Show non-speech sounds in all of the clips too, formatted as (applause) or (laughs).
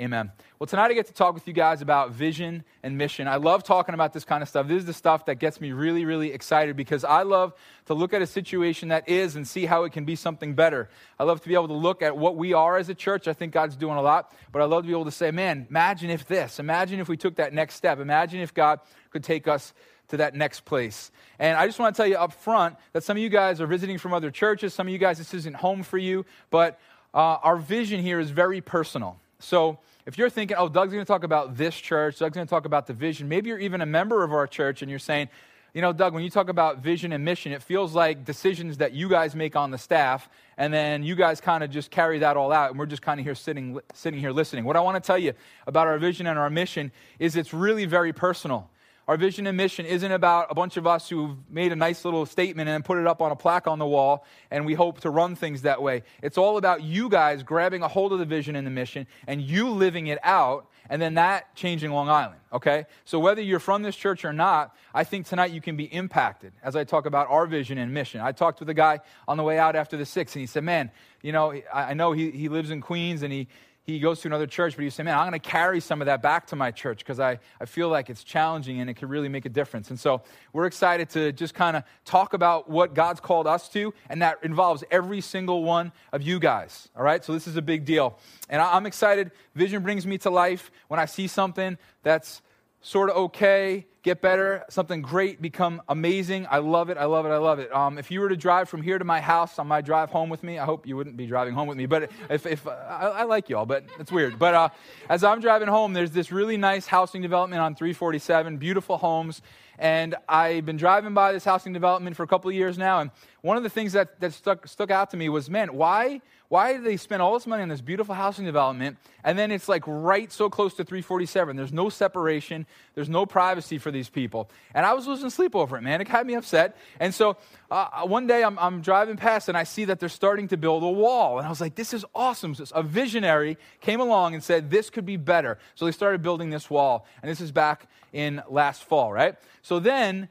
Amen. Well, tonight I get to talk with you guys about vision and mission. I love talking about this kind of stuff. This is the stuff that gets me really, really excited because I love to look at a situation that is and see how it can be something better. I love to be able to look at what we are as a church. I think God's doing a lot, but I love to be able to say, man, imagine if this, imagine if we took that next step, imagine if God could take us to that next place. And I just want to tell you up front that some of you guys are visiting from other churches. Some of you guys, this isn't home for you, but uh, our vision here is very personal. So if you're thinking, oh, Doug's going to talk about this church, Doug's going to talk about the vision, maybe you're even a member of our church and you're saying, you know, Doug, when you talk about vision and mission, it feels like decisions that you guys make on the staff, and then you guys kind of just carry that all out, and we're just kind of here sitting, sitting here listening. What I want to tell you about our vision and our mission is it's really very personal. Our vision and mission isn't about a bunch of us who've made a nice little statement and put it up on a plaque on the wall, and we hope to run things that way. It's all about you guys grabbing a hold of the vision and the mission and you living it out, and then that changing Long Island, okay? So whether you're from this church or not, I think tonight you can be impacted as I talk about our vision and mission. I talked with a guy on the way out after the six, and he said, Man, you know, I know he, he lives in Queens and he, he goes to another church, but he say, Man, I'm going to carry some of that back to my church because I, I feel like it's challenging and it can really make a difference. And so we're excited to just kind of talk about what God's called us to, and that involves every single one of you guys. All right? So this is a big deal. And I'm excited. Vision brings me to life when I see something that's sort of okay, get better, something great, become amazing. I love it. I love it. I love it. Um, if you were to drive from here to my house on my drive home with me, I hope you wouldn't be driving home with me, but if, if uh, I, I, like y'all, but it's weird. But uh, as I'm driving home, there's this really nice housing development on 347, beautiful homes. And I've been driving by this housing development for a couple of years now. And one of the things that, that stuck, stuck out to me was man, why, why do they spend all this money on this beautiful housing development? And then it's like right so close to 347. There's no separation, there's no privacy for these people. And I was losing sleep over it, man. It had me upset. And so uh, one day I'm, I'm driving past and I see that they're starting to build a wall. And I was like, this is awesome. So a visionary came along and said, this could be better. So they started building this wall. And this is back in last fall, right? So then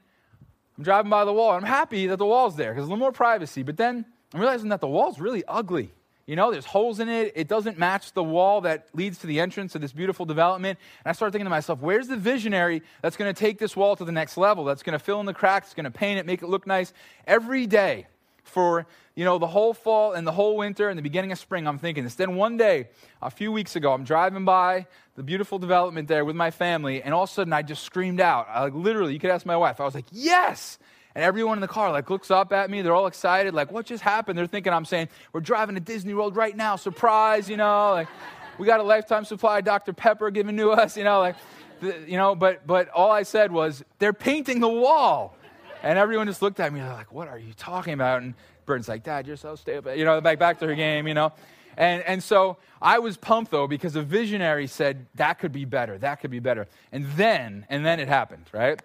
I'm driving by the wall. I'm happy that the wall's there because a little more privacy. But then I'm realizing that the wall's really ugly. You know, there's holes in it. It doesn't match the wall that leads to the entrance of this beautiful development. And I start thinking to myself, where's the visionary that's going to take this wall to the next level, that's going to fill in the cracks, going to paint it, make it look nice every day for, you know, the whole fall and the whole winter and the beginning of spring? I'm thinking this. Then one day, a few weeks ago, I'm driving by the beautiful development there with my family, and all of a sudden I just screamed out. I, like, literally, you could ask my wife. I was like, yes! And everyone in the car like looks up at me. They're all excited. Like, what just happened? They're thinking I'm saying, we're driving to Disney World right now. Surprise, you know, like we got a lifetime supply of Dr. Pepper given to us, you know, like, you know, but, but all I said was, they're painting the wall. And everyone just looked at me. Like, what are you talking about? And Burton's like, Dad, you're so stupid. You know, back, back to her game, you know. And, and so I was pumped though because a visionary said that could be better, that could be better. And then, and then it happened, right?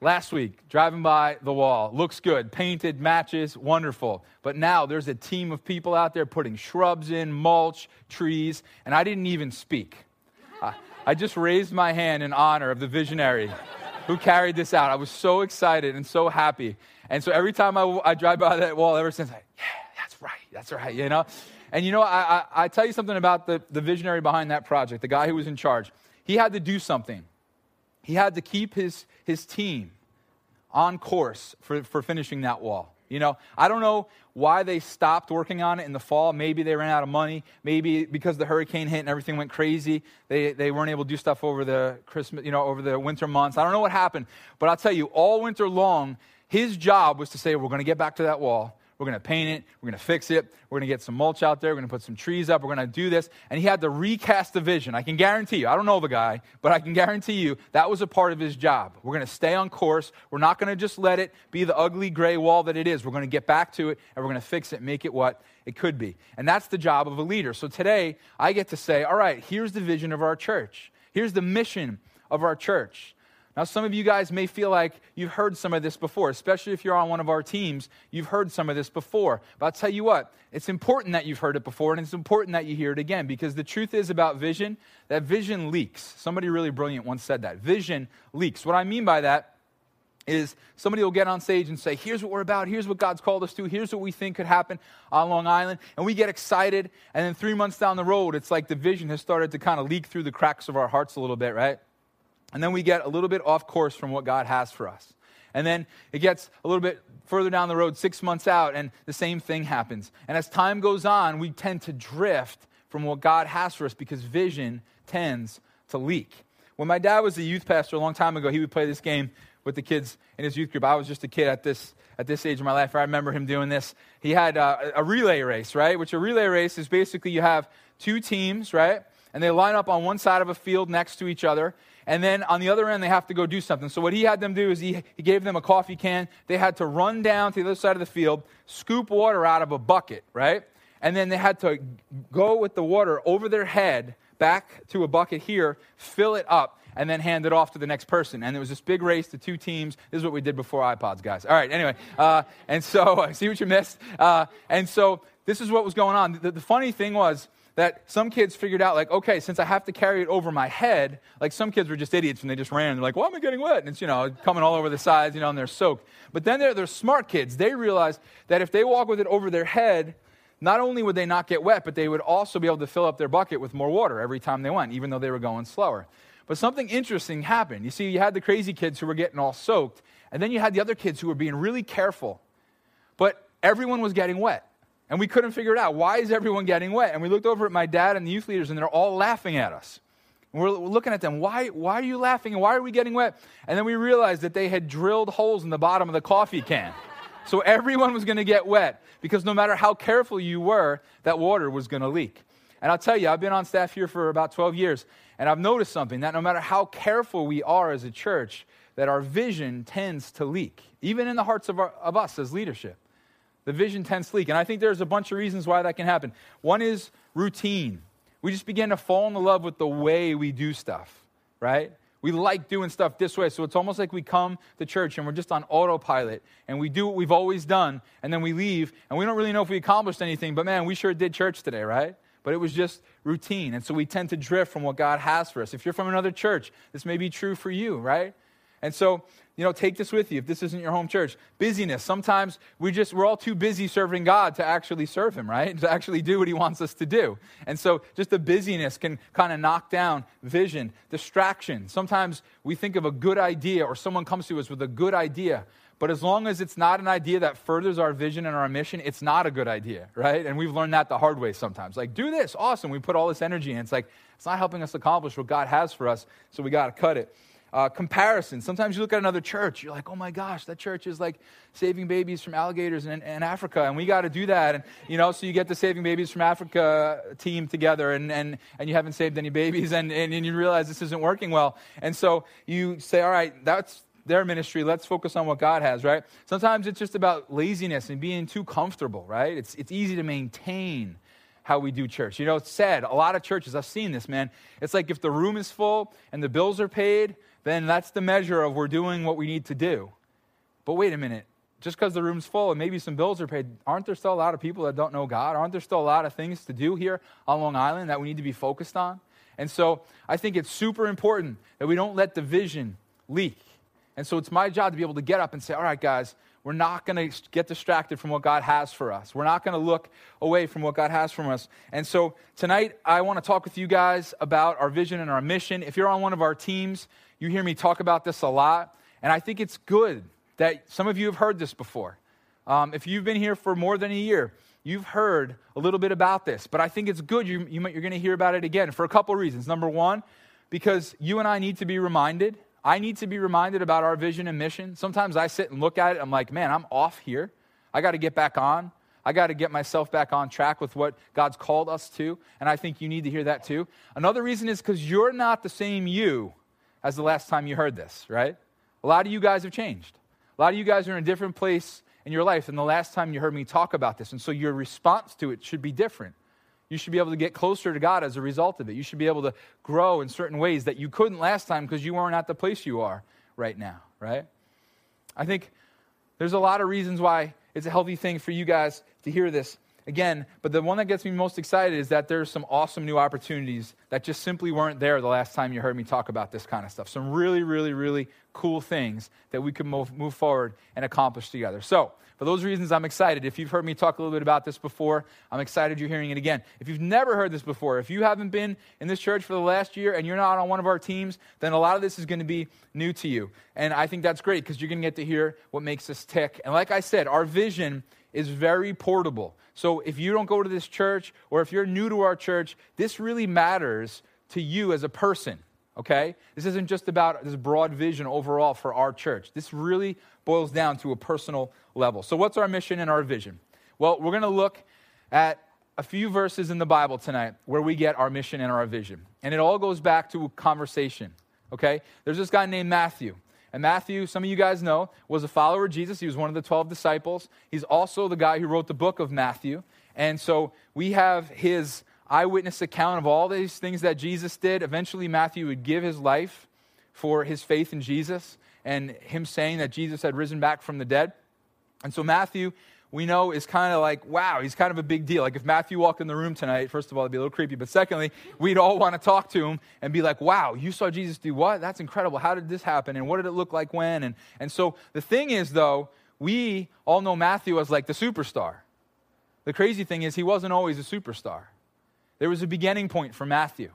Last week, driving by the wall, looks good, painted, matches, wonderful. But now there's a team of people out there putting shrubs in, mulch, trees, and I didn't even speak. I, I just raised my hand in honor of the visionary who carried this out. I was so excited and so happy. And so every time I, I drive by that wall, ever since, I, yeah, that's right, that's right, you know? And you know, I, I, I tell you something about the, the visionary behind that project, the guy who was in charge. He had to do something he had to keep his, his team on course for, for finishing that wall. You know, I don't know why they stopped working on it in the fall. Maybe they ran out of money. Maybe because the hurricane hit and everything went crazy, they, they weren't able to do stuff over the Christmas, you know, over the winter months. I don't know what happened, but I'll tell you, all winter long, his job was to say, we're going to get back to that wall. We're going to paint it. We're going to fix it. We're going to get some mulch out there. We're going to put some trees up. We're going to do this. And he had to recast the vision. I can guarantee you, I don't know the guy, but I can guarantee you that was a part of his job. We're going to stay on course. We're not going to just let it be the ugly gray wall that it is. We're going to get back to it and we're going to fix it, make it what it could be. And that's the job of a leader. So today, I get to say, all right, here's the vision of our church. Here's the mission of our church. Now, some of you guys may feel like you've heard some of this before, especially if you're on one of our teams. You've heard some of this before. But I'll tell you what, it's important that you've heard it before, and it's important that you hear it again because the truth is about vision that vision leaks. Somebody really brilliant once said that. Vision leaks. What I mean by that is somebody will get on stage and say, Here's what we're about. Here's what God's called us to. Here's what we think could happen on Long Island. And we get excited. And then three months down the road, it's like the vision has started to kind of leak through the cracks of our hearts a little bit, right? And then we get a little bit off course from what God has for us. And then it gets a little bit further down the road, six months out, and the same thing happens. And as time goes on, we tend to drift from what God has for us because vision tends to leak. When my dad was a youth pastor a long time ago, he would play this game with the kids in his youth group. I was just a kid at this, at this age of my life. I remember him doing this. He had uh, a relay race, right? Which a relay race is basically you have two teams, right? And they line up on one side of a field next to each other. And then on the other end, they have to go do something. So what he had them do is he, he gave them a coffee can. They had to run down to the other side of the field, scoop water out of a bucket, right? And then they had to go with the water over their head back to a bucket here, fill it up, and then hand it off to the next person. And there was this big race to two teams. This is what we did before iPods, guys. All right, anyway. Uh, and so, (laughs) I see what you missed. Uh, and so, this is what was going on. The, the funny thing was, that some kids figured out, like, okay, since I have to carry it over my head, like some kids were just idiots and they just ran. They're like, why am I getting wet? And it's, you know, coming all over the sides, you know, and they're soaked. But then they're, they're smart kids. They realize that if they walk with it over their head, not only would they not get wet, but they would also be able to fill up their bucket with more water every time they went, even though they were going slower. But something interesting happened. You see, you had the crazy kids who were getting all soaked, and then you had the other kids who were being really careful. But everyone was getting wet. And we couldn't figure it out. Why is everyone getting wet? And we looked over at my dad and the youth leaders, and they're all laughing at us. And we're looking at them. Why, why are you laughing? And why are we getting wet? And then we realized that they had drilled holes in the bottom of the coffee can. so everyone was going to get wet because no matter how careful you were, that water was going to leak. And I'll tell you, I've been on staff here for about 12 years, and I've noticed something that no matter how careful we are as a church, that our vision tends to leak, even in the hearts of, our, of us as leadership. The vision tends to leak. And I think there's a bunch of reasons why that can happen. One is routine. We just begin to fall in love with the way we do stuff, right? We like doing stuff this way. So it's almost like we come to church and we're just on autopilot and we do what we've always done and then we leave and we don't really know if we accomplished anything, but man, we sure did church today, right? But it was just routine. And so we tend to drift from what God has for us. If you're from another church, this may be true for you, right? And so you know, take this with you if this isn't your home church. Busyness. Sometimes we just, we're all too busy serving God to actually serve Him, right? (laughs) To actually do what He wants us to do. And so just the busyness can kind of knock down vision. Distraction. Sometimes we think of a good idea or someone comes to us with a good idea. But as long as it's not an idea that furthers our vision and our mission, it's not a good idea, right? And we've learned that the hard way sometimes. Like, do this, awesome. We put all this energy in. It's like, it's not helping us accomplish what God has for us, so we got to cut it. Uh, comparison. Sometimes you look at another church, you're like, oh my gosh, that church is like saving babies from alligators in, in Africa, and we got to do that. And, you know, so you get the Saving Babies from Africa team together, and, and, and you haven't saved any babies, and, and, and you realize this isn't working well. And so you say, all right, that's their ministry. Let's focus on what God has, right? Sometimes it's just about laziness and being too comfortable, right? It's, it's easy to maintain how we do church. You know, it's sad. A lot of churches, I've seen this, man. It's like if the room is full and the bills are paid, then that's the measure of we're doing what we need to do. But wait a minute. Just because the room's full and maybe some bills are paid, aren't there still a lot of people that don't know God? Aren't there still a lot of things to do here on Long Island that we need to be focused on? And so I think it's super important that we don't let the vision leak. And so it's my job to be able to get up and say, all right, guys, we're not going to get distracted from what God has for us. We're not going to look away from what God has from us. And so tonight, I want to talk with you guys about our vision and our mission. If you're on one of our teams, you hear me talk about this a lot, and I think it's good that some of you have heard this before. Um, if you've been here for more than a year, you've heard a little bit about this, but I think it's good you, you are going to hear about it again for a couple reasons. Number one, because you and I need to be reminded. I need to be reminded about our vision and mission. Sometimes I sit and look at it, I'm like, man, I'm off here. I got to get back on. I got to get myself back on track with what God's called us to. And I think you need to hear that too. Another reason is because you're not the same you as the last time you heard this, right? A lot of you guys have changed. A lot of you guys are in a different place in your life than the last time you heard me talk about this. And so your response to it should be different. You should be able to get closer to God as a result of it. You should be able to grow in certain ways that you couldn't last time because you weren't at the place you are right now, right? I think there's a lot of reasons why it's a healthy thing for you guys to hear this. Again, but the one that gets me most excited is that there's some awesome new opportunities that just simply weren't there the last time you heard me talk about this kind of stuff. Some really, really, really cool things that we can move, move forward and accomplish together. So, for those reasons, I'm excited. If you've heard me talk a little bit about this before, I'm excited you're hearing it again. If you've never heard this before, if you haven't been in this church for the last year and you're not on one of our teams, then a lot of this is going to be new to you. And I think that's great because you're going to get to hear what makes us tick. And like I said, our vision is very portable. So if you don't go to this church or if you're new to our church, this really matters to you as a person okay? This isn't just about this broad vision overall for our church. This really boils down to a personal level. So, what's our mission and our vision? Well, we're going to look at a few verses in the Bible tonight where we get our mission and our vision. And it all goes back to a conversation, okay? There's this guy named Matthew. And Matthew, some of you guys know, was a follower of Jesus. He was one of the 12 disciples. He's also the guy who wrote the book of Matthew. And so we have his eyewitness account of all these things that Jesus did. Eventually, Matthew would give his life for his faith in Jesus and him saying that Jesus had risen back from the dead. And so, Matthew, we know, is kind of like, wow, he's kind of a big deal. Like, if Matthew walked in the room tonight, first of all, it'd be a little creepy. But secondly, we'd all want to talk to him and be like, wow, you saw Jesus do what? That's incredible. How did this happen? And what did it look like when? And, and so, the thing is, though, we all know Matthew as like the superstar. The crazy thing is, he wasn't always a superstar. There was a beginning point for Matthew.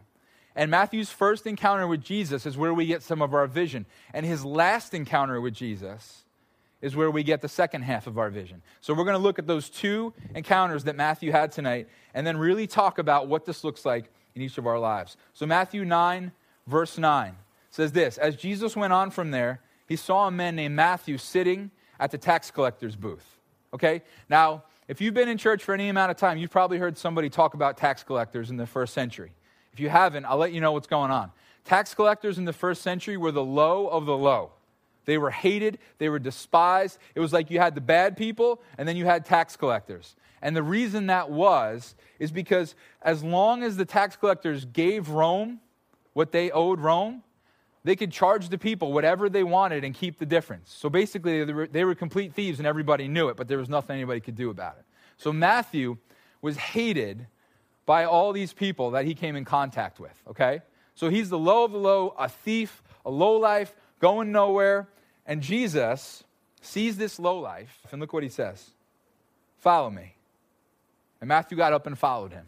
And Matthew's first encounter with Jesus is where we get some of our vision. And his last encounter with Jesus is where we get the second half of our vision. So we're going to look at those two encounters that Matthew had tonight and then really talk about what this looks like in each of our lives. So Matthew 9, verse 9 says this As Jesus went on from there, he saw a man named Matthew sitting at the tax collector's booth. Okay? Now, if you've been in church for any amount of time, you've probably heard somebody talk about tax collectors in the first century. If you haven't, I'll let you know what's going on. Tax collectors in the first century were the low of the low. They were hated, they were despised. It was like you had the bad people and then you had tax collectors. And the reason that was is because as long as the tax collectors gave Rome what they owed Rome, they could charge the people whatever they wanted and keep the difference. So basically, they were, they were, complete thieves and everybody knew it, but there was nothing anybody could do about it. So Matthew was hated by all these people that he came in contact with, okay? So he's the low of the low, a thief, a low life, going nowhere. And Jesus sees this low life, and look what he says Follow me. And Matthew got up and followed him.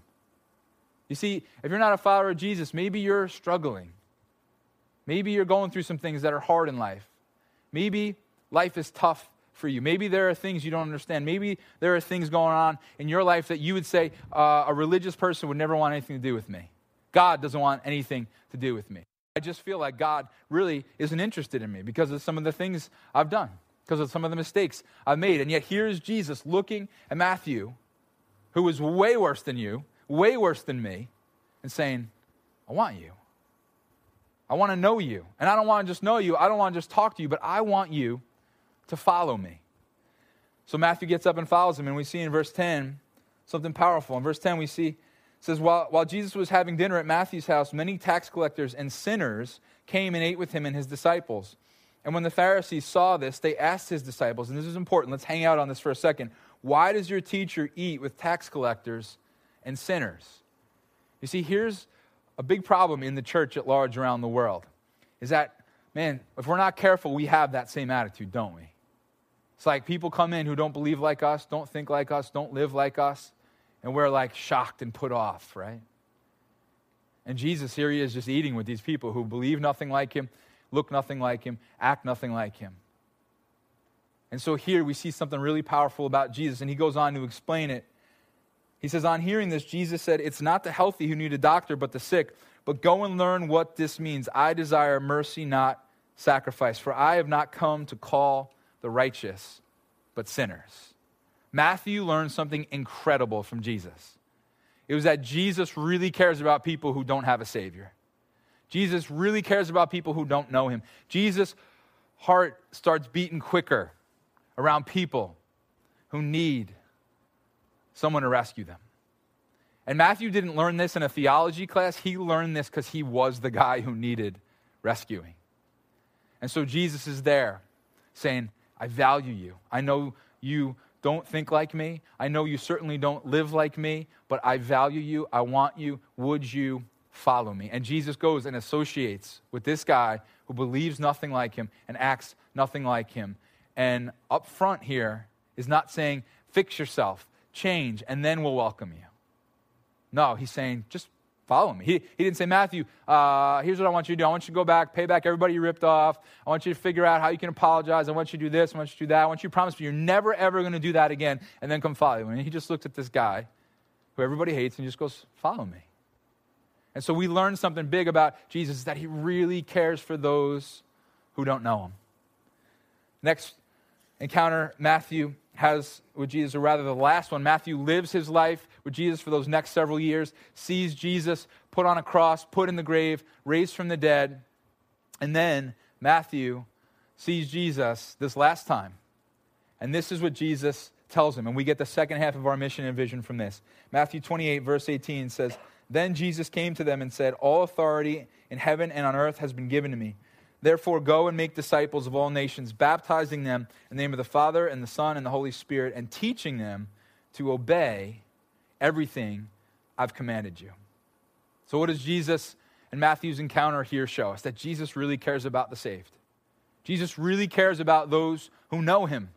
You see, if you're not a follower of Jesus, maybe you're struggling. Maybe you're going through some things that are hard in life. Maybe life is tough for you. Maybe there are things you don't understand. Maybe there are things going on in your life that you would say uh, a religious person would never want anything to do with me. God doesn't want anything to do with me. I just feel like God really isn't interested in me because of some of the things I've done, because of some of the mistakes I've made. And yet here's Jesus looking at Matthew, who was way worse than you, way worse than me, and saying, I want you. I want to know you. And I don't want to just know you, I don't want to just talk to you, but I want you to follow me. So Matthew gets up and follows him, and we see in verse 10 something powerful. In verse 10, we see, says, while, while Jesus was having dinner at Matthew's house, many tax collectors and sinners came and ate with him and his disciples. And when the Pharisees saw this, they asked his disciples, and this is important, let's hang out on this for a second. Why does your teacher eat with tax collectors and sinners? You see, here's a big problem in the church at large around the world is that, man, if we're not careful, we have that same attitude, don't we? It's like people come in who don't believe like us, don't think like us, don't live like us, and we're like shocked and put off, right? And Jesus, here he is just eating with these people who believe nothing like him, look nothing like him, act nothing like him. And so here we see something really powerful about Jesus, and he goes on to explain it he says, On hearing this, Jesus said, It's not the healthy who need a doctor, but the sick. But go and learn what this means. I desire mercy, not sacrifice. For I have not come to call the righteous, but sinners. Matthew learned something incredible from Jesus. It was that Jesus really cares about people who don't have a Savior. Jesus really cares about people who don't know Him. Jesus' heart starts beating quicker around people who need someone to rescue them. And Matthew didn't learn this in a theology class, he learned this because he was the guy who needed rescuing. And so Jesus is there saying, I value you. I know you don't think like me. I know you certainly don't live like me, but I value you. I want you. Would you follow me? And Jesus goes and associates with this guy who believes nothing like him and acts nothing like him. And up front here is not saying, fix yourself, change, and then we'll welcome you. No, he's saying, just follow me. He, he didn't say, Matthew, uh, here's what I want you to do. I want you to go back, pay back everybody you ripped off. I want you to figure out how you can apologize. I want you to do this. I want you to do that. I want you to promise me you're never, ever going to do that again, and then come follow me. And he just looks at this guy who everybody hates and just goes, follow me. And so we learn something big about Jesus that he really cares for those who don't know him. Next encounter Matthew has with Jesus, or rather the last one, Matthew lives his life with Jesus for those next several years, sees Jesus put on a cross, put in the grave, raised from the dead. And then Matthew sees Jesus this last time. And this is what Jesus tells him. And we get the second half of our mission and vision from this. Matthew 28, verse 18 says, Then Jesus came to them and said, All authority in heaven and on earth has been given to me. Therefore, go and make disciples of all nations, baptizing them in the name of the Father and the Son and the Holy Spirit, and teaching them to obey everything I've commanded you. So, what does Jesus and Matthew's encounter here show us? That Jesus really cares about the saved. Jesus really cares about those who know him.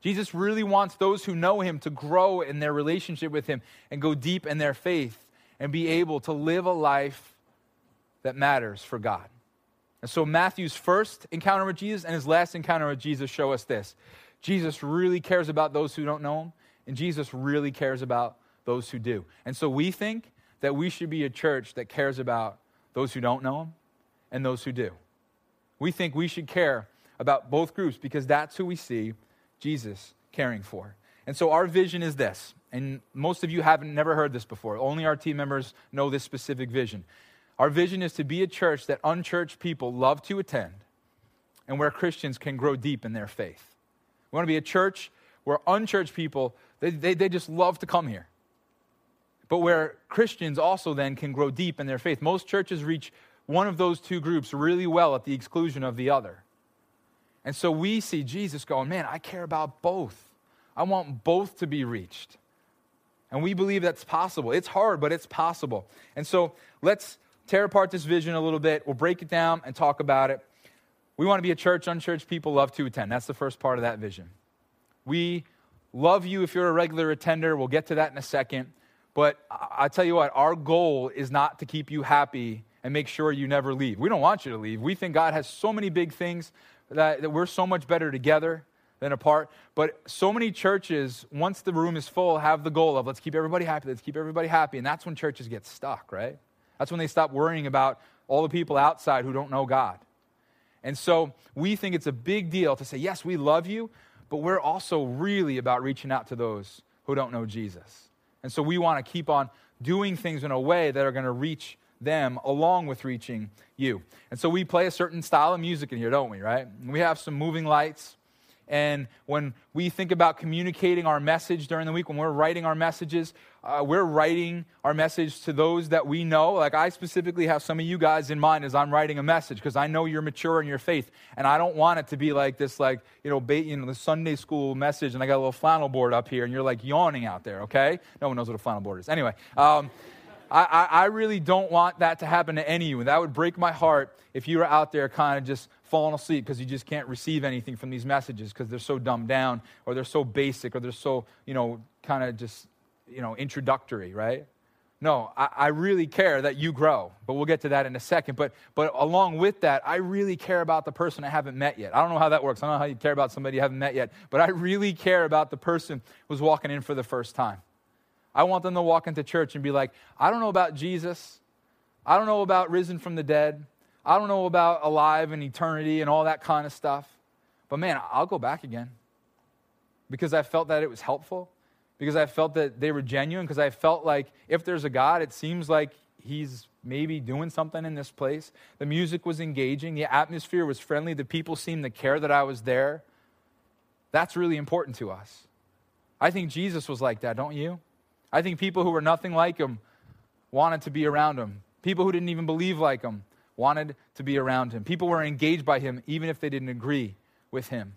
Jesus really wants those who know him to grow in their relationship with him and go deep in their faith and be able to live a life that matters for God. And so Matthew's first encounter with Jesus and his last encounter with Jesus show us this. Jesus really cares about those who don't know him, and Jesus really cares about those who do. And so we think that we should be a church that cares about those who don't know him and those who do. We think we should care about both groups because that's who we see Jesus caring for. And so our vision is this, and most of you haven't never heard this before. Only our team members know this specific vision. Our vision is to be a church that unchurched people love to attend and where Christians can grow deep in their faith. We want to be a church where unchurched people, they, they, they just love to come here. But where Christians also then can grow deep in their faith. Most churches reach one of those two groups really well at the exclusion of the other. And so we see Jesus going, man, I care about both. I want both to be reached. And we believe that's possible. It's hard, but it's possible. And so let's tear apart this vision a little bit. We'll break it down and talk about it. We want to be a church unchurched people love to attend. That's the first part of that vision. We love you if you're a regular attender. We'll get to that in a second. But I tell you what, our goal is not to keep you happy and make sure you never leave. We don't want you to leave. We think God has so many big things that, that we're so much better together than apart. But so many churches, once the room is full, have the goal of let's keep everybody happy, let's keep everybody happy. And that's when churches get stuck, right? That's when they stop worrying about all the people outside who don't know God. And so we think it's a big deal to say, yes, we love you, but we're also really about reaching out to those who don't know Jesus. And so we want to keep on doing things in a way that are going to reach them along with reaching you. And so we play a certain style of music in here, don't we, right? We have some moving lights. And when we think about communicating our message during the week, when we're writing our messages, uh, we're writing our message to those that we know. Like I specifically have some of you guys in mind as I'm writing a message because I know you're mature in your faith, and I don't want it to be like this, like you know, you know, the Sunday school message, and I got a little flannel board up here, and you're like yawning out there. Okay, no one knows what a flannel board is. Anyway. Um, I, I, really don't want that to happen to any of you. That would break my heart if you were out there kind of just falling asleep because you just can't receive anything from these messages because they're so dumbed down or they're so basic or they're so, you know, kind of just, you know, introductory, right? No, I, I, really care that you grow, but we'll get to that in a second. But, but along with that, I really care about the person I haven't met yet. I don't know how that works. I don't know how you care about somebody you haven't met yet, but I really care about the person who's walking in for the first time. I want them to walk into church and be like, I don't know about Jesus. I don't know about risen from the dead. I don't know about alive and eternity and all that kind of stuff. But man, I'll go back again because I felt that it was helpful, because I felt that they were genuine, because I felt like if there's a God, it seems like He's maybe doing something in this place. The music was engaging, the atmosphere was friendly, the people seemed to care that I was there. That's really important to us. I think Jesus was like that, don't you? I think people who were nothing like him wanted to be around him. People who didn't even believe like him wanted to be around him. People were engaged by him even if they didn't agree with him.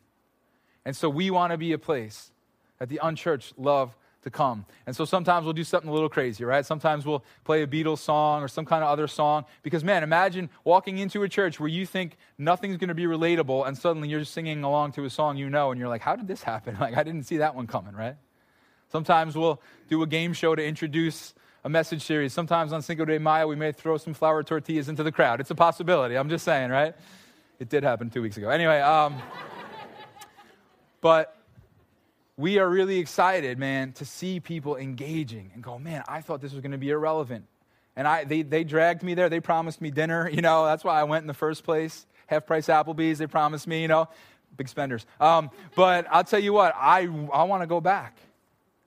And so we want to be a place that the unchurched love to come. And so sometimes we'll do something a little crazy, right? Sometimes we'll play a Beatles song or some kind of other song. Because, man, imagine walking into a church where you think nothing's going to be relatable and suddenly you're singing along to a song you know and you're like, how did this happen? (laughs) Like, I didn't see that one coming, right? Sometimes we'll do a game show to introduce a message series. Sometimes on Cinco de Mayo, we may throw some flour tortillas into the crowd. It's a possibility. I'm just saying, right? It did happen two weeks ago. Anyway, um, (laughs) but we are really excited, man, to see people engaging and go, man, I thought this was going to be irrelevant. And I, they, they dragged me there. They promised me dinner. You know, that's why I went in the first place. Half price Applebee's, they promised me, you know, big spenders. Um, but I'll tell you what, I, I want to go back.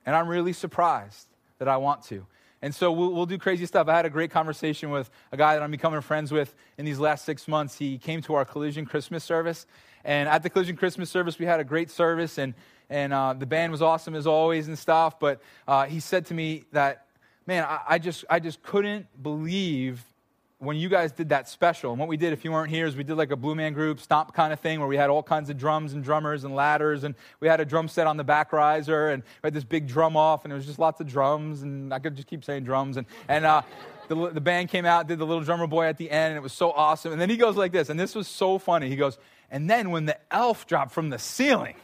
And I'm really surprised that I want to. And so we'll, we'll, do crazy stuff. I had a great conversation with a guy that I'm becoming friends with in these last six months. He came to our Collision Christmas service. And at the Collision Christmas service, we had a great service. And and uh, the band was awesome as always and stuff. But uh, he said to me that, man, I, I, just I just couldn't believe when you guys did that special. And what we did, if you weren't here, is we did like a Blue Man Group stomp kind of thing where we had all kinds of drums and drummers and ladders, and we had a drum set on the back riser, and we had this big drum off, and it was just lots of drums, and I could just keep saying drums, and and. Uh, the, the band came out, did the little drummer boy at the end, and it was so awesome. And then he goes like this, and this was so funny. He goes, and then when the elf dropped from the ceiling,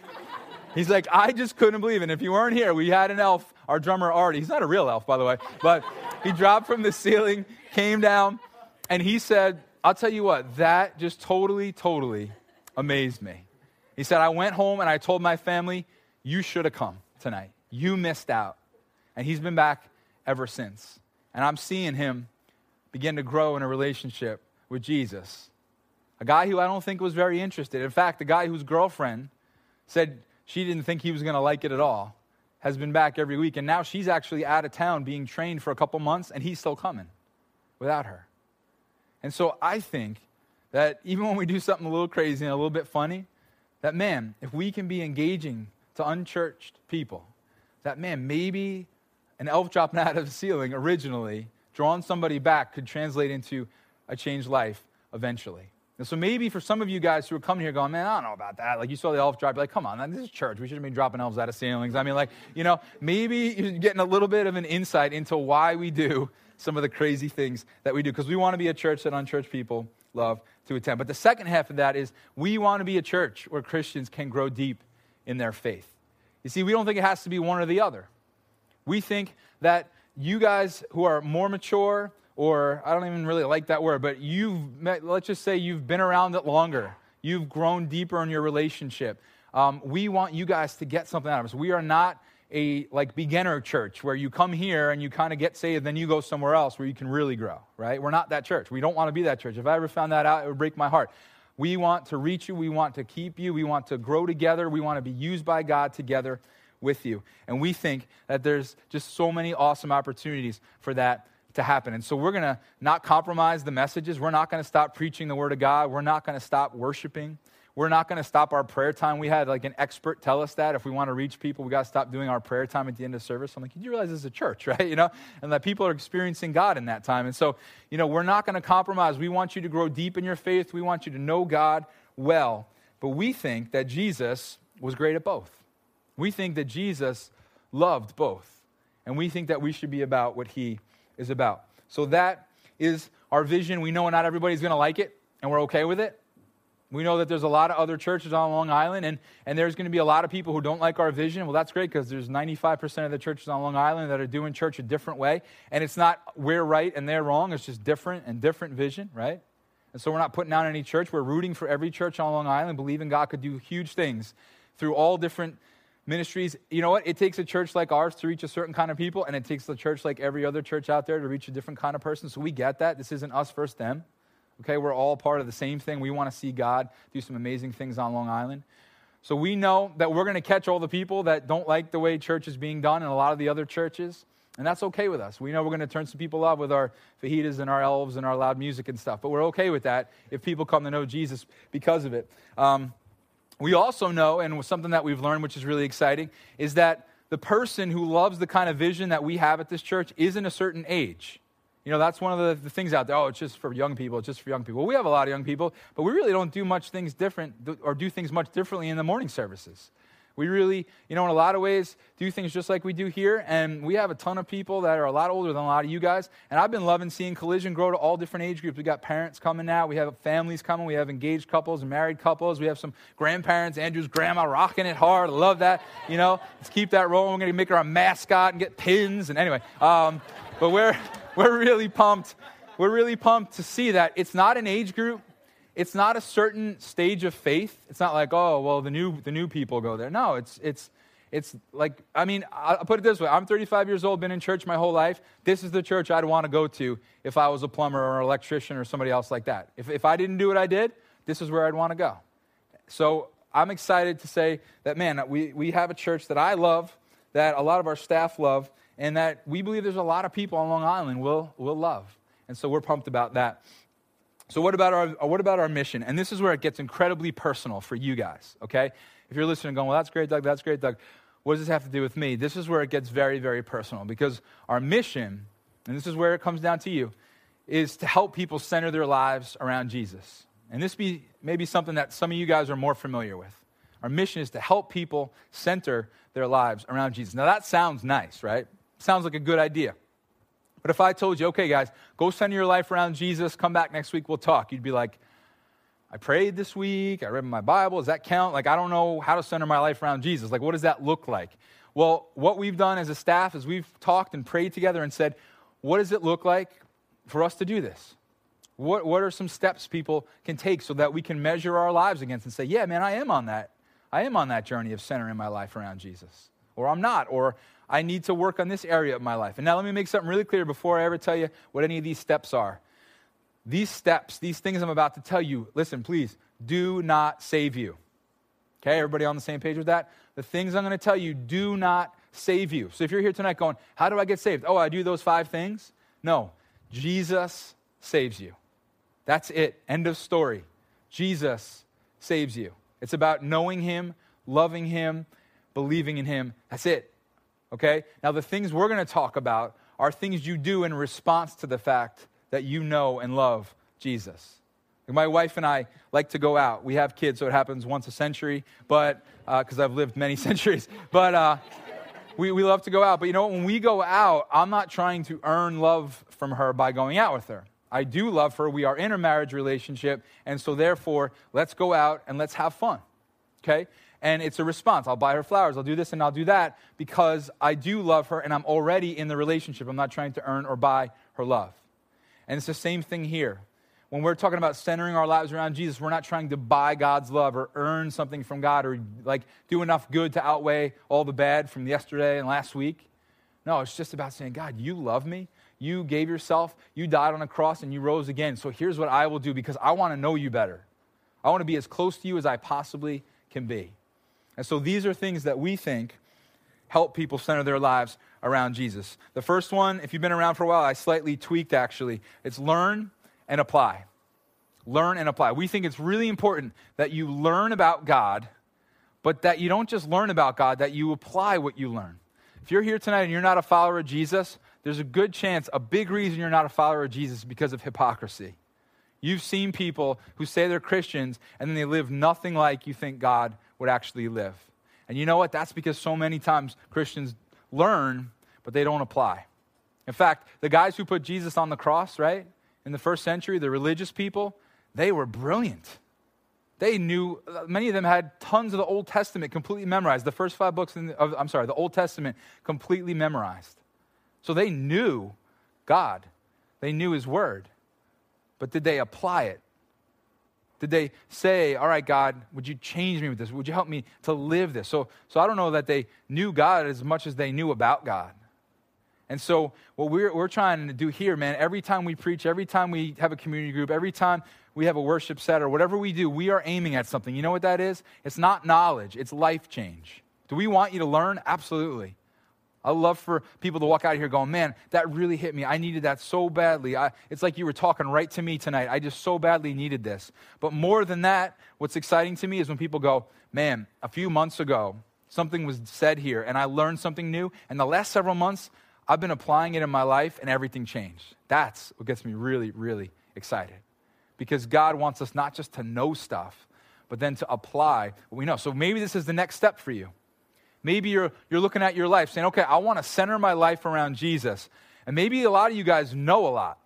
He's like, I just couldn't believe it. And if you weren't here, we had an elf, our drummer Artie. He's not a real elf, by the way, but he dropped from the ceiling, came down, and he said, I'll tell you what, that just totally, totally amazed me. He said, I went home and I told my family, you should have come tonight. You missed out. And he's been back ever since. And I'm seeing him begin to grow in a relationship with Jesus. A guy who I don't think was very interested. In fact, the guy whose girlfriend said she didn't think he was going to like it at all, has been back every week. And now she's actually out of town being trained for a couple months, and he's still coming without her. And so I think that even when we do something a little crazy and a little bit funny, that man, if we can be engaging to unchurched people, that man, maybe an elf dropping (laughs) out of the ceiling originally, drawing somebody back, could translate into a changed life eventually. And so maybe for some of you guys who are coming here going, man, I don't know about that. Like you saw the elf drop, like, come on, this is church. We shouldn't be dropping elves out of ceilings. I mean, like, you know, maybe you're getting a little bit of an insight into why we do some of the crazy things that we do. Because we want to be a church that unchurched people love to attend. But the second half of that is we want to be a church where Christians can grow deep in their faith. You see, we don't think it has to be one or the other. We think that you guys who are more mature, or I don't even really like that word, but you've, met, let's just say you've been around it longer. You've grown deeper in your relationship. Um, we want you guys to get something out of us. We are not a like beginner church where you come here and you kind of get saved, then you go somewhere else where you can really grow, right? We're not that church. We don't want to be that church. If I ever found that out, it would break my heart. We want to reach you. We want to keep you. We want to grow together. We want to be used by God together with you. And we think that there's just so many awesome opportunities for that to happen. And so we're going to not compromise the messages. We're not going to stop preaching the Word of God. We're not going to stop worshiping. We're not going to stop our prayer time. We had like an expert tell us that if we want to reach people, we got to stop doing our prayer time at the end of service. I'm like, Did you realize this is a church, (laughs) right? You know, and that people are experiencing God in that time. And so, you know, we're not going to compromise. We want you to grow deep in your faith. We want you to know God well. But we think that Jesus was great at both. We think that Jesus loved both. And we think that we should be about what he is about. So that is our vision. We know not everybody's going to like it, and we're okay with it. We know that there's a lot of other churches on Long Island, and, and there's going to be a lot of people who don't like our vision. Well, that's great because there's 95% of the churches on Long Island that are doing church a different way. And it's not we're right and they're wrong, it's just different and different vision, right? And so we're not putting down any church. We're rooting for every church on Long Island, believing God could do huge things through all different ministries. You know what? It takes a church like ours to reach a certain kind of people, and it takes a church like every other church out there to reach a different kind of person. So we get that. This isn't us versus them. Okay, we're all part of the same thing. We want to see God do some amazing things on Long Island. So we know that we're going to catch all the people that don't like the way church is being done in a lot of the other churches. And that's okay with us. We know we're going to turn some people off with our fajitas and our elves and our loud music and stuff. But we're okay with that if people come to know Jesus because of it. Um, we also know, and something that we've learned, which is really exciting, is that the person who loves the kind of vision that we have at this church isn't a certain age. You know, that's one of the, the, things out there. Oh, it's just for young people. It's just for young people. Well, we have a lot of young people, but we really don't do much things different or do things much differently in the morning services. We really, you know, in a lot of ways, do things just like we do here. And we have a ton of people that are a lot older than a lot of you guys. And I've been loving seeing Collision grow to all different age groups. We got parents coming now. We have families coming. We have engaged couples and married couples. We have some grandparents. Andrew's grandma rocking it hard. Love that. You know, let's keep that rolling. We're going to make her a mascot and get pins. And anyway, um, but we're, (laughs) we're really pumped. We're really pumped to see that it's not an age group it's not a certain stage of faith. It's not like, oh, well, the new, the new people go there. No, it's, it's, it's like, I mean, I'll put it this way I'm 35 years old, been in church my whole life. This is the church I'd want to go to if I was a plumber or an electrician or somebody else like that. If, if I didn't do what I did, this is where I'd want to go. So I'm excited to say that, man, we, we have a church that I love, that a lot of our staff love, and that we believe there's a lot of people on Long Island will, will love. And so we're pumped about that. So, what about, our, what about our mission? And this is where it gets incredibly personal for you guys, okay? If you're listening going, well, that's great, Doug, that's great, Doug. What does this have to do with me? This is where it gets very, very personal because our mission, and this is where it comes down to you, is to help people center their lives around Jesus. And this be maybe something that some of you guys are more familiar with. Our mission is to help people center their lives around Jesus. Now, that sounds nice, right? Sounds like a good idea. But if I told you, okay, guys, go center your life around Jesus, come back next week, we'll talk, you'd be like, I prayed this week, I read my Bible, does that count? Like, I don't know how to center my life around Jesus. Like, what does that look like? Well, what we've done as a staff is we've talked and prayed together and said, what does it look like for us to do this? What, what are some steps people can take so that we can measure our lives against and say, yeah, man, I am on that. I am on that journey of centering my life around Jesus. Or I'm not. Or I need to work on this area of my life. And now let me make something really clear before I ever tell you what any of these steps are. These steps, these things I'm about to tell you, listen, please, do not save you. Okay, everybody on the same page with that? The things I'm going to tell you do not save you. So if you're here tonight going, How do I get saved? Oh, I do those five things? No, Jesus saves you. That's it. End of story. Jesus saves you. It's about knowing Him, loving Him, believing in Him. That's it okay? Now, the things we're going to talk about are things you do in response to the fact that you know and love Jesus. My wife and I like to go out. We have kids, so it happens once a century, but because uh, I've lived many (laughs) centuries. But uh, we, we love to go out. But you know? When we go out, I'm not trying to earn love from her by going out with her. I do love her. We are in a marriage relationship. And so, therefore, let's go out and let's have fun. Okay? And it's a response. I'll buy her flowers, I'll do this and I'll do that because I do love her and I'm already in the relationship. I'm not trying to earn or buy her love. And it's the same thing here. When we're talking about centering our lives around Jesus, we're not trying to buy God's love or earn something from God or like do enough good to outweigh all the bad from yesterday and last week. No, it's just about saying, God, you love me. You gave yourself, you died on a cross, and you rose again. So here's what I will do because I want to know you better. I want to be as close to you as I possibly can be. And so these are things that we think help people center their lives around Jesus. The first one, if you've been around for a while, I slightly tweaked actually. It's learn and apply. Learn and apply. We think it's really important that you learn about God, but that you don't just learn about God, that you apply what you learn. If you're here tonight and you're not a follower of Jesus, there's a good chance, a big reason you're not a follower of Jesus because of hypocrisy. You've seen people who say they're Christians and then they live nothing like you think God would actually live. And you know what? That's because so many times Christians learn, but they don't apply. In fact, the guys who put Jesus on the cross, right, in the first century, the religious people, they were brilliant. They knew, many of them had tons of the Old Testament completely memorized. The first five books the, of, I'm sorry, the Old Testament completely memorized. So they knew God, they knew His Word. But did they apply it? Did they say, All right, God, would you change me with this? Would you help me to live this? So, so I don't know that they knew God as much as they knew about God. And so, what we're, we're trying to do here, man, every time we preach, every time we have a community group, every time we have a worship set or whatever we do, we are aiming at something. You know what that is? It's not knowledge, it's life change. Do we want you to learn? Absolutely. I love for people to walk out of here going, man, that really hit me. I needed that so badly. I, it's like you were talking right to me tonight. I just so badly needed this. But more than that, what's exciting to me is when people go, man, a few months ago, something was said here and I learned something new. And the last several months, I've been applying it in my life and everything changed. That's what gets me really, really excited. Because God wants us not just to know stuff, but then to apply what we know. So maybe this is the next step for you. Maybe you're, you're looking at your life saying, okay, I want to center my life around Jesus. And maybe a lot of you guys know a lot.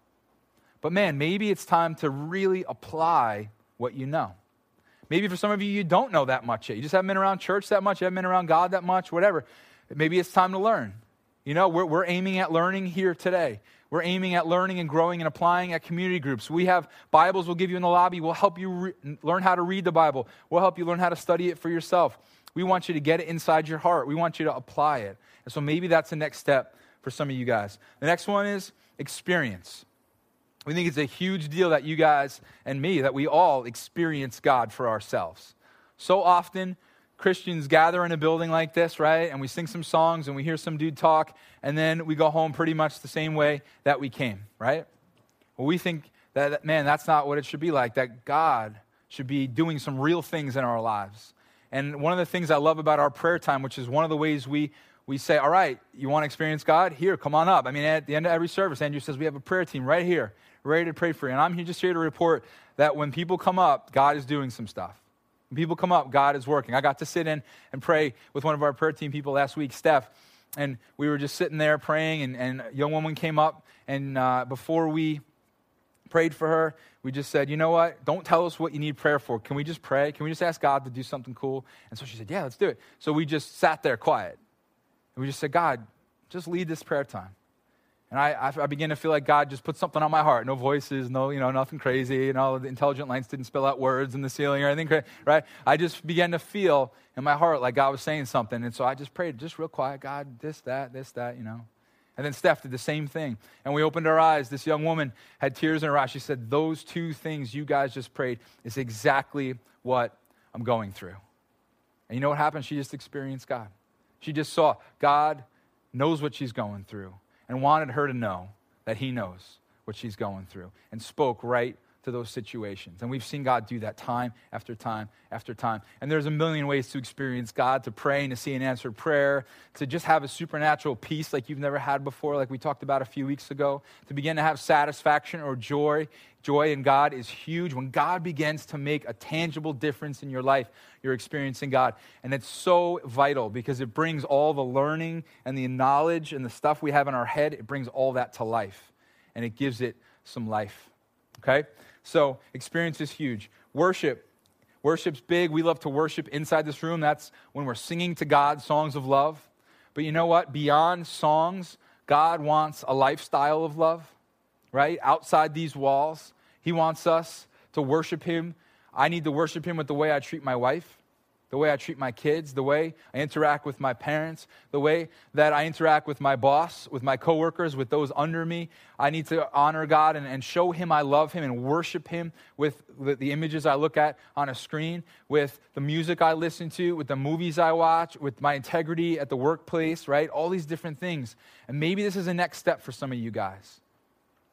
But man, maybe it's time to really apply what you know. Maybe for some of you, you don't know that much yet. You just haven't been around church that much, you haven't been around God that much, whatever. Maybe it's time to learn. You know, we're, we're aiming at learning here today. We're aiming at learning and growing and applying at community groups. We have Bibles we'll give you in the lobby. We'll help you re- learn how to read the Bible. We'll help you learn how to study it for yourself. We want you to get it inside your heart. We want you to apply it. And so maybe that's the next step for some of you guys. The next one is experience. We think it's a huge deal that you guys and me, that we all experience God for ourselves. So often, Christians gather in a building like this, right? And we sing some songs and we hear some dude talk, and then we go home pretty much the same way that we came, right? Well, we think that, man, that's not what it should be like, that God should be doing some real things in our lives. And one of the things I love about our prayer time, which is one of the ways we, we say, all right, you want to experience God? Here, come on up. I mean, at the end of every service, Andrew says, we have a prayer team right here, ready to pray for you. And I'm just here to report that when people come up, God is doing some stuff. When people come up, God is working. I got to sit in and pray with one of our prayer team people last week, Steph, and we were just sitting there praying, and, and a young woman came up, and uh, before we prayed for her, we just said, you know what? Don't tell us what you need prayer for. Can we just pray? Can we just ask God to do something cool? And so she said, yeah, let's do it. So we just sat there quiet. And we just said, God, just lead this prayer time. And I, I, began to feel like God just put something on my heart. No voices, no, you know, nothing crazy. You know, the intelligent lights didn't spill out words in the ceiling or anything, right? I just began to feel in my heart like God was saying something. And so I just prayed, just real quiet, God, this, that, this, that, you know. And then Steph did the same thing. And we opened our eyes. This young woman had tears in her eyes. She said, Those two things you guys just prayed is exactly what I'm going through. And you know what happened? She just experienced God. She just saw God knows what she's going through and wanted her to know that He knows what she's going through and spoke right to those situations. And we've seen God do that time after time after time. And there's a million ways to experience God, to pray and to see an answered prayer, to just have a supernatural peace like you've never had before, like we talked about a few weeks ago, to begin to have satisfaction or joy. Joy in God is huge. When God begins to make a tangible difference in your life, you're experiencing God. And it's so vital because it brings all the learning and the knowledge and the stuff we have in our head, it brings all that to life. And it gives it some life. Okay? So, experience is huge. Worship. Worship's big. We love to worship inside this room. That's when we're singing to God songs of love. But you know what? Beyond songs, God wants a lifestyle of love, right? Outside these walls. He wants us to worship Him. I need to worship Him with the way I treat my wife the way I treat my kids, the way I interact with my parents, the way that I interact with my boss, with my coworkers, with those under me. I need to honor God and, and show Him I love Him and worship Him with the, the images I look at on a screen, with the music I listen to, with the movies I watch, with my integrity at the workplace, right? All these different things. And maybe this is a next step for some of you guys.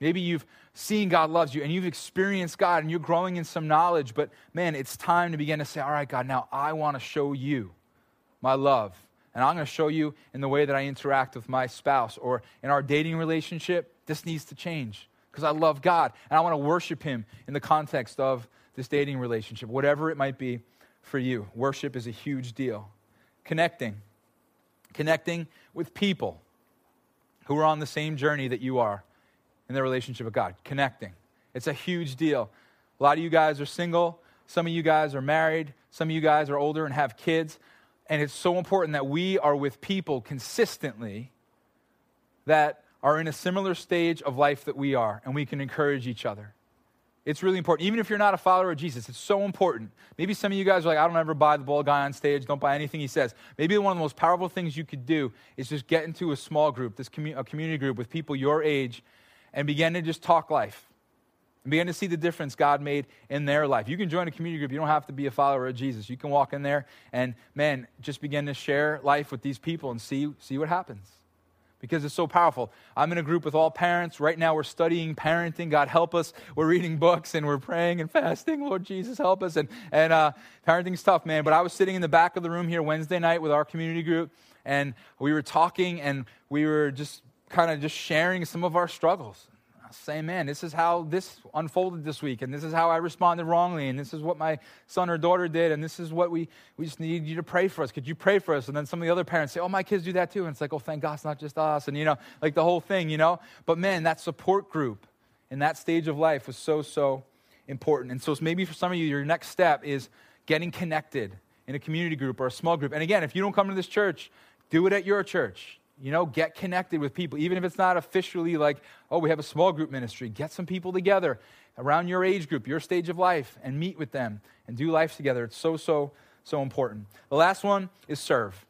Maybe you've seen God loves you and you've experienced God and you're growing in some knowledge, but man, it's time to begin to say, All right, God, now I want to show you my love. And I'm going to show you in the way that I interact with my spouse or in our dating relationship. This needs to change because I love God and I want to worship Him in the context of this dating relationship, whatever it might be for you. Worship is a huge deal. Connecting, connecting with people who are on the same journey that you are in their relationship with God, connecting. It's a huge deal. A lot of you guys are single, some of you guys are married, some of you guys are older and have kids. And it's so important that we are with people consistently that are in a similar stage of life that we are, and we can encourage each other. It's really important. Even if you're not a follower of Jesus, it's so important. Maybe some of you guys are like, I don't ever buy the bald guy on stage, don't buy anything he says. Maybe one of the most powerful things you could do is just get into a small group, this commu- a community group with people your age, and began to just talk life and began to see the difference God made in their life. You can join a community group. You don't have to be a follower of Jesus. You can walk in there and, man, just begin to share life with these people and see, see what happens because it's so powerful. I'm in a group with all parents. Right now, we're studying parenting. God help us. We're reading books and we're praying and fasting. Lord Jesus, help us. And, and uh, parenting's tough, man. But I was sitting in the back of the room here Wednesday night with our community group, and we were talking and we were just kind of just sharing some of our struggles. say, man, this is how this unfolded this week, and this is how I responded wrongly, and this is what my son or daughter did, and this is what we, we just need you to pray for us. Could you pray for us? And then some of the other parents say, oh, my kids do that too. And it's like, oh, thank God it's not just us. And, you know, like the whole thing, you know? But man, that support group in that stage of life was so, so important. And so maybe for some of you, your next step is getting connected in a community group or a small group. And again, if you don't come to this church, do it at your church. You know, get connected with people, even if it's not officially like, oh, we have a small group ministry. Get some people together around your age group, your stage of life, and meet with them and do life together. It's so, so, so important. The last one is serve.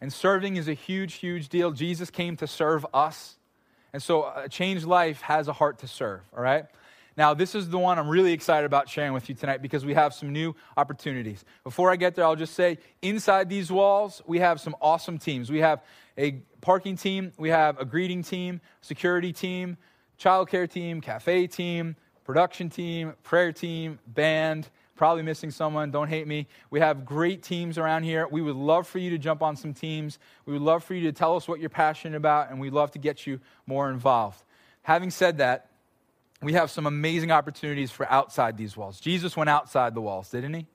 And serving is a huge, huge deal. Jesus came to serve us. And so uh, a changed life has a heart to serve, all right? Now, this is the one I'm really excited about sharing with you tonight because we have some new opportunities. Before I get there, I'll just say inside these walls, we have some awesome teams. We have a parking team, we have a greeting team, security team, childcare team, cafe team, production team, prayer team, band. Probably missing someone, don't hate me. We have great teams around here. We would love for you to jump on some teams. We would love for you to tell us what you're passionate about, and we'd love to get you more involved. Having said that, we have some amazing opportunities for outside these walls. Jesus went outside the walls, didn't he?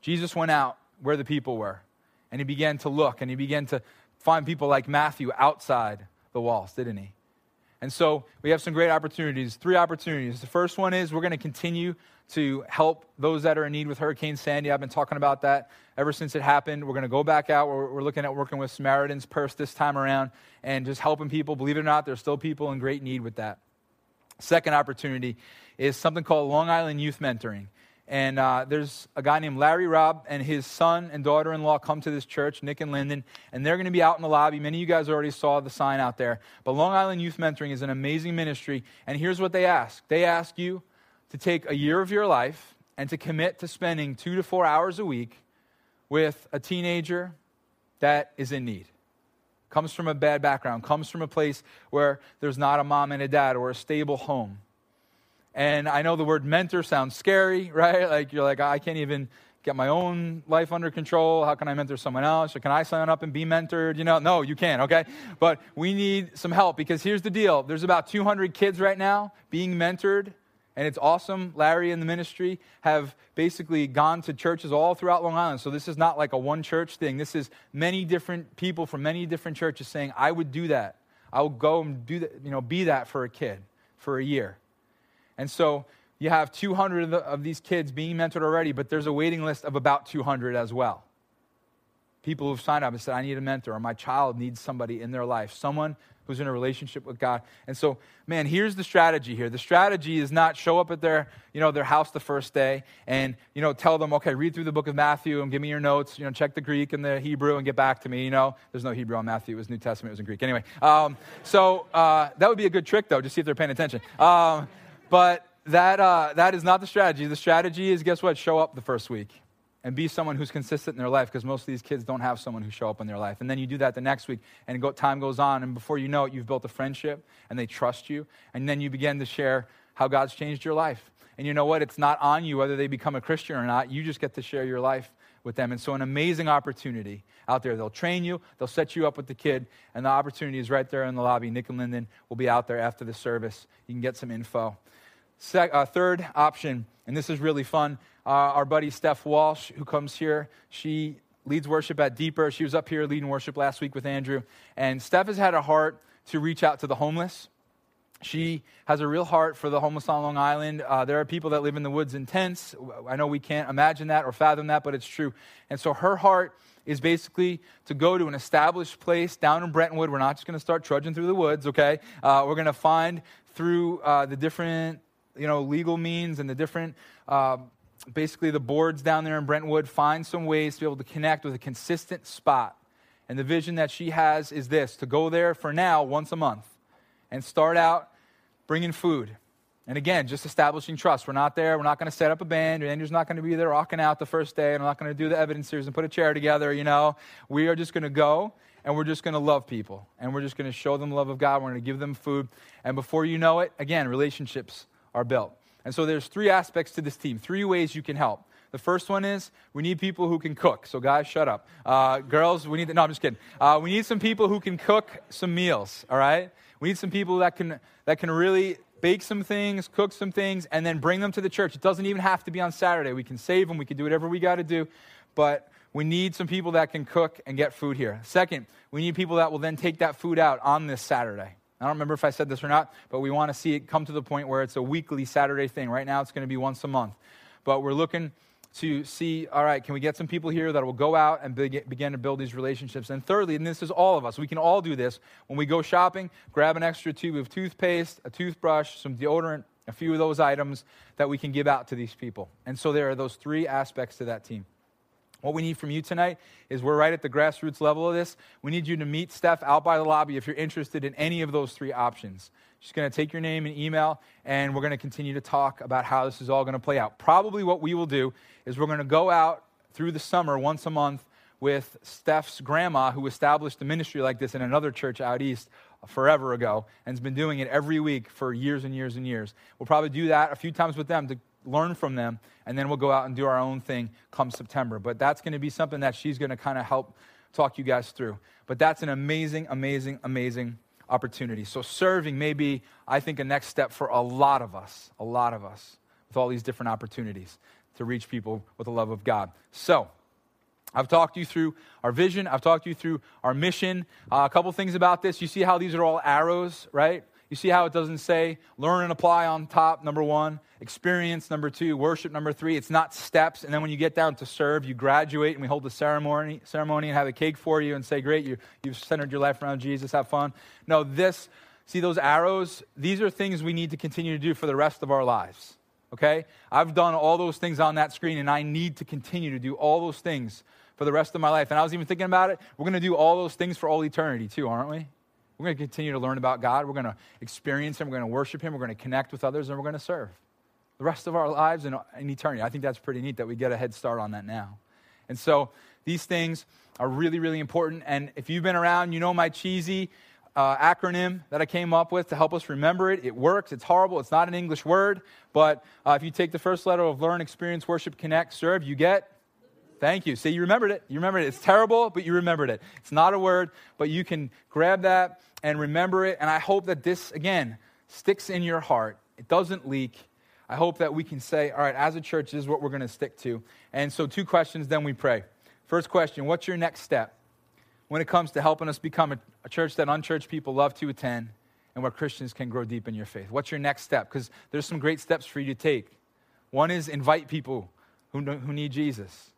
Jesus went out where the people were, and he began to look, and he began to find people like Matthew outside the walls, didn't he? And so we have some great opportunities, three opportunities. The first one is we're going to continue to help those that are in need with Hurricane Sandy. I've been talking about that ever since it happened. We're going to go back out. We're, we're looking at working with Samaritan's Purse this time around and just helping people. Believe it or not, there's still people in great need with that. Second opportunity is something called Long Island Youth Mentoring. And uh, there's a guy named Larry Robb and his son and daughter in law come to this church, Nick and Lyndon, and they're going to be out in the lobby. Many of you guys already saw the sign out there. But Long Island Youth Mentoring is an amazing ministry. And here's what they ask they ask you to take a year of your life and to commit to spending two to four hours a week with a teenager that is in need comes from a bad background, comes from a place where there's not a mom and a dad or a stable home. And I know the word mentor sounds scary, (laughs) right? Like you're like, I can't even get my own life under control. How can I mentor someone else? Or can I sign up and be mentored? You know, no, you can't, okay? But we need some help because here's the deal there's about 200 kids right now being mentored and it's awesome. Larry and the ministry have basically gone to churches all throughout Long Island. So this is not like a one church thing. This is many different people from many different churches saying, I would do that. I will go and do that, you know, be that for a kid for a year. And so you have 200 of, the, of these kids being mentored already, but there's a waiting list of about 200 as well. People who've signed up and said, I need a mentor, or my child needs somebody in their life, someone who's in a relationship with God. And so, man, here's the strategy here. The strategy is not show up at their, you know, their house the first day and, you know, tell them, okay, read through the book of Matthew and give me your notes, you know, check the Greek and the Hebrew and get back to me. You know, there's no Hebrew on Matthew. It was New Testament. It was in Greek. Anyway, um, so uh, that would be a good trick, though, just see if they're paying attention. Um, but that, uh, that is not the strategy. The strategy is, guess what? Show up the first week and be someone who's consistent in their life because most of these kids don't have someone who show up in their life. And then you do that the next week, and go, time goes on, and before you know it, you've built a friendship, and they trust you, and then you begin to share how God's changed your life. And you know what? It's not on you whether they become a Christian or not. You just get to share your life with them. And so, an amazing opportunity out there. They'll train you, they'll set you up with the kid, and the opportunity is right there in the lobby. Nick and Lyndon will be out there after the service. You can get some info. Uh, third option, and this is really fun uh, our buddy Steph Walsh, who comes here, she leads worship at Deeper. She was up here leading worship last week with Andrew. And Steph has had a heart to reach out to the homeless. She has a real heart for the homeless on Long Island. Uh, there are people that live in the woods in tents. I know we can't imagine that or fathom that, but it's true. And so her heart is basically to go to an established place down in Brentwood. We're not just going to start trudging through the woods, okay? Uh, we're going to find through uh, the different, you know, legal means and the different uh, basically the boards down there in Brentwood find some ways to be able to connect with a consistent spot. And the vision that she has is this to go there for now once a month and start out bringing food. And again, just establishing trust. We're not there. We're not going to set up a band. Andrew's not going to be there rocking out the first day. And I'm not going to do the evidence series and put a chair together, you know. We are just going to go and we're just going to love people. And we're just going to show them the love of God. We're going to give them food. And before you know it, again, relationships are built. And so there's three aspects to this team, three ways you can help. The first one is we need people who can cook. So, guys, shut up. Uh, girls, we need, no, I'm just kidding. Uh, we need some people who can cook some meals, all right? We need some people that can, that can really bake some things, cook some things, and then bring them to the church. It doesn't even have to be on Saturday. We can save them, we can do whatever we got to do, but we need some people that can cook and get food here. Second, we need people that will then take that food out on this Saturday. I don't remember if I said this or not, but we want to see it come to the point where it's a weekly Saturday thing. Right now, it's going to be once a month. But we're looking to see, all right, can we get some people here that will go out and begin to build these relationships? And thirdly, and this is all of us, we can all do this. When we go shopping, grab an extra tube of toothpaste, a toothbrush, some deodorant, a few of those items that we can give out to these people. And so there are those three aspects to that team. What we need from you tonight is we're right at the grassroots level of this. We need you to meet Steph out by the lobby if you're interested in any of those three options. She's going to take your name and email, and we're going to continue to talk about how this is all going to play out. Probably what we will do is we're going to go out through the summer once a month with Steph's grandma, who established a ministry like this in another church out east forever ago and has been doing it every week for years and years and years. We'll probably do that a few times with them to learn from them, and then we'll go out and do our own thing come September. But that's going to be something that she's going to kind of help talk you guys through. But that's an amazing, amazing, amazing opportunity. So serving may be, I think, a next step for a lot of us, a lot of us, with all these different opportunities to reach people with the love of God. So, I've talked you through our vision. I've talked you through our mission. Uh, a couple things about this. You see how these are all arrows, right? You see how it doesn't say learn and apply on top, number one, experience, number two, worship, number three. It's not steps. And then when you get down to serve, you graduate and we hold the ceremony, ceremony and have a cake for you and say, great, you, you've centered your life around Jesus, have fun. No, this, see those arrows? These are things we need to continue to do for the rest of our lives. Okay? I've done all those things on that screen and I need to continue to do all those things for the rest of my life. And I was even thinking about it. We're going to do all those things for all eternity too, aren't we? We're going to continue to learn about God. We're going to experience Him. We're going to worship Him. We're going to connect with others, and we're going to serve the rest of our lives in, in eternity. I think that's pretty neat that we get a head start on that now. And so these things are really, really important. And if you've been around, you know my cheesy uh, acronym that I came up with to help us remember it. It works. It's horrible. It's not an English word. But uh, if you take the first letter of learn, experience, worship, connect, serve, you get Thank you. See, you remembered it. You remembered it. It's terrible, but you remembered it. It's not a word, but you can grab that and remember it. And I hope that this, again, sticks in your heart. It doesn't leak. I hope that we can say, all right, as a church, this is what we're going to stick to. And so, two questions, then we pray. First question What's your next step when it comes to helping us become a, a church that unchurched people love to attend and where Christians can grow deep in your faith? What's your next step? Because there's some great steps for you to take. One is invite people who, who need Jesus.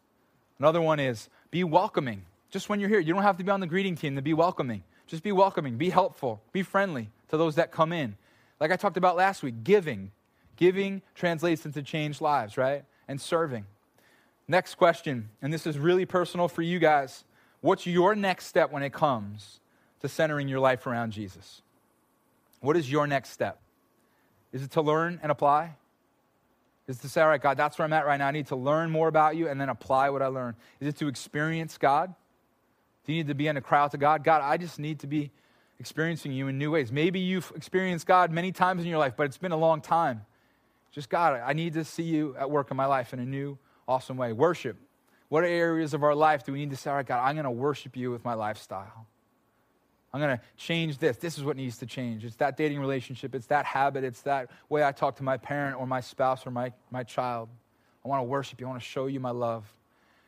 Another one is be welcoming. Just when you're here, you don't have to be on the greeting team to be welcoming. Just be welcoming, be helpful, be friendly to those that come in. Like I talked about last week, giving. Giving translates into changed lives, right? And serving. Next question, and this is really personal for you guys. What's your next step when it comes to centering your life around Jesus? What is your next step? Is it to learn and apply? Is to say, all right, God, that's where I'm at right now. I need to learn more about you and then apply what I learn. Is it to experience God? You need to be in a crowd to God? God, I just need to be experiencing you in new ways. Maybe you've experienced God many times in your life, but it's been a long time. Just God, I need to see you at work in my life in a new, awesome way. Worship. What areas of our life do we need to say, all right, God, I'm going to worship you with my lifestyle? I'm going to change this. This is what needs to change. It's that dating relationship. It's that habit. It's that way I talk to my parent or my spouse or my, my child. I want to worship you. I want to show you my love.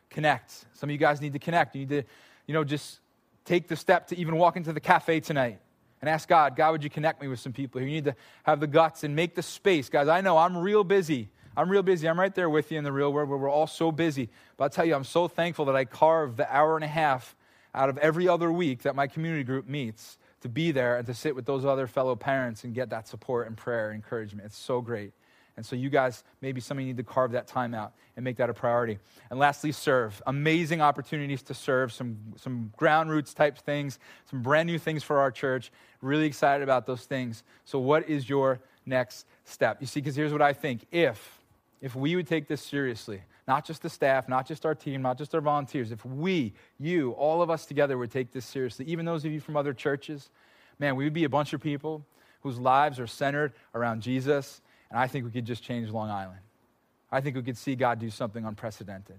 Connect. Some of you guys need to connect. You need to, you know, just take the step to even walk into the cafe tonight and ask God, God, would you connect me with some people? You need to have the guts and make the space. Guys, I know I'm real busy. I'm real busy. I'm right there with you in the real world where we're all so busy. But I'll tell you, I'm so thankful that I carved the hour and a half out of every other week that my community group meets to be there and to sit with those other fellow parents and get that support and prayer and encouragement. It's so great. And so, you guys, maybe some of you need to carve that time out and make that a priority. And lastly, serve. Amazing opportunities to serve, some, some ground roots type things, some brand new things for our church. Really excited about those things. So, what is your next step? You see, because here's what I think. If, if we would take this seriously, not just the staff, not just our team, not just our volunteers, if we, you, all of us together would take this seriously, even those of you from other churches, man, we would be a bunch of people whose lives are centered around Jesus, and I think we could just change Long Island. I think we could see God do something unprecedented.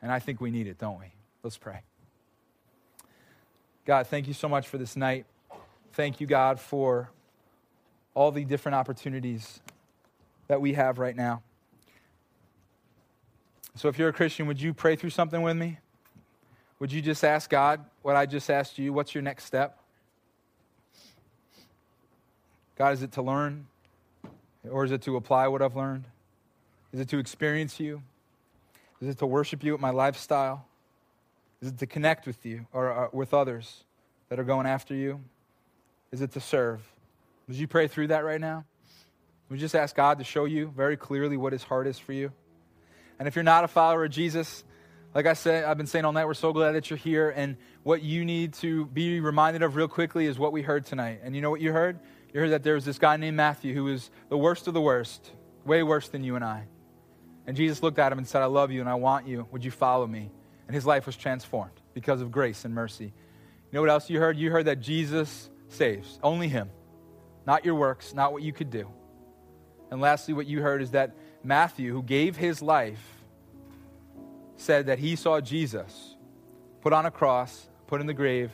And I think we need it, don't we? Let's pray. God, thank you so much for this night. Thank you, God, for all the different opportunities that we have right now. So, if you're a Christian, would you pray through something with me? Would you just ask God what I just asked you? What's your next step? God, is it to learn? Or is it to apply what I've learned? Is it to experience you? Is it to worship you with my lifestyle? Is it to connect with you or, or uh, with others that are going after you? Is it to serve? Would you pray through that right now? You just ask God to show you very clearly what his heart is for you? And if you're not a follower of Jesus, like I said, I've been saying all night, we're so glad that you're here. And what you need to be reminded of real quickly is what we heard tonight. And you know what you heard? You heard that there was this guy named Matthew who was the worst of the worst, way worse than you and I. And Jesus looked at him and said, I love you and I want you. Would you follow me? And his life was transformed because of grace and mercy. You know what else you heard? You heard that Jesus saves, only him, not your works, not what you could do. And lastly, what you heard is that Matthew, who gave his life, said that he saw Jesus put on a cross, put in the grave,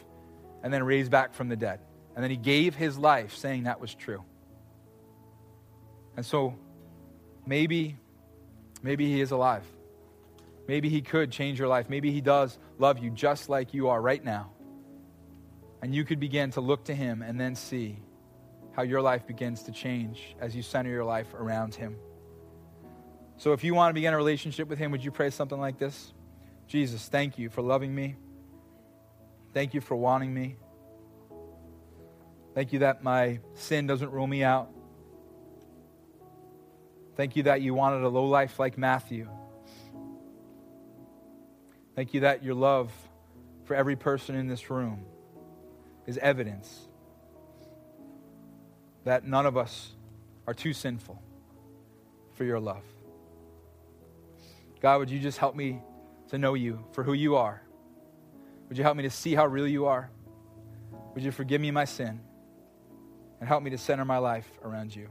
and then raised back from the dead. And then he gave his life saying that was true. And so maybe, maybe he is alive. Maybe he could change your life. Maybe he does love you just like you are right now. And you could begin to look to him and then see how your life begins to change as you center your life around him. So if you want to begin a relationship with him, would you pray something like this? Jesus, thank you for loving me. Thank you for wanting me. Thank you that my sin doesn't rule me out. Thank you that you wanted a low life like Matthew. Thank you that your love for every person in this room is evidence that none of us are too sinful for your love. God, would you just help me to know you for who you are? Would you help me to see how real you are? Would you forgive me my sin? And help me to center my life around you.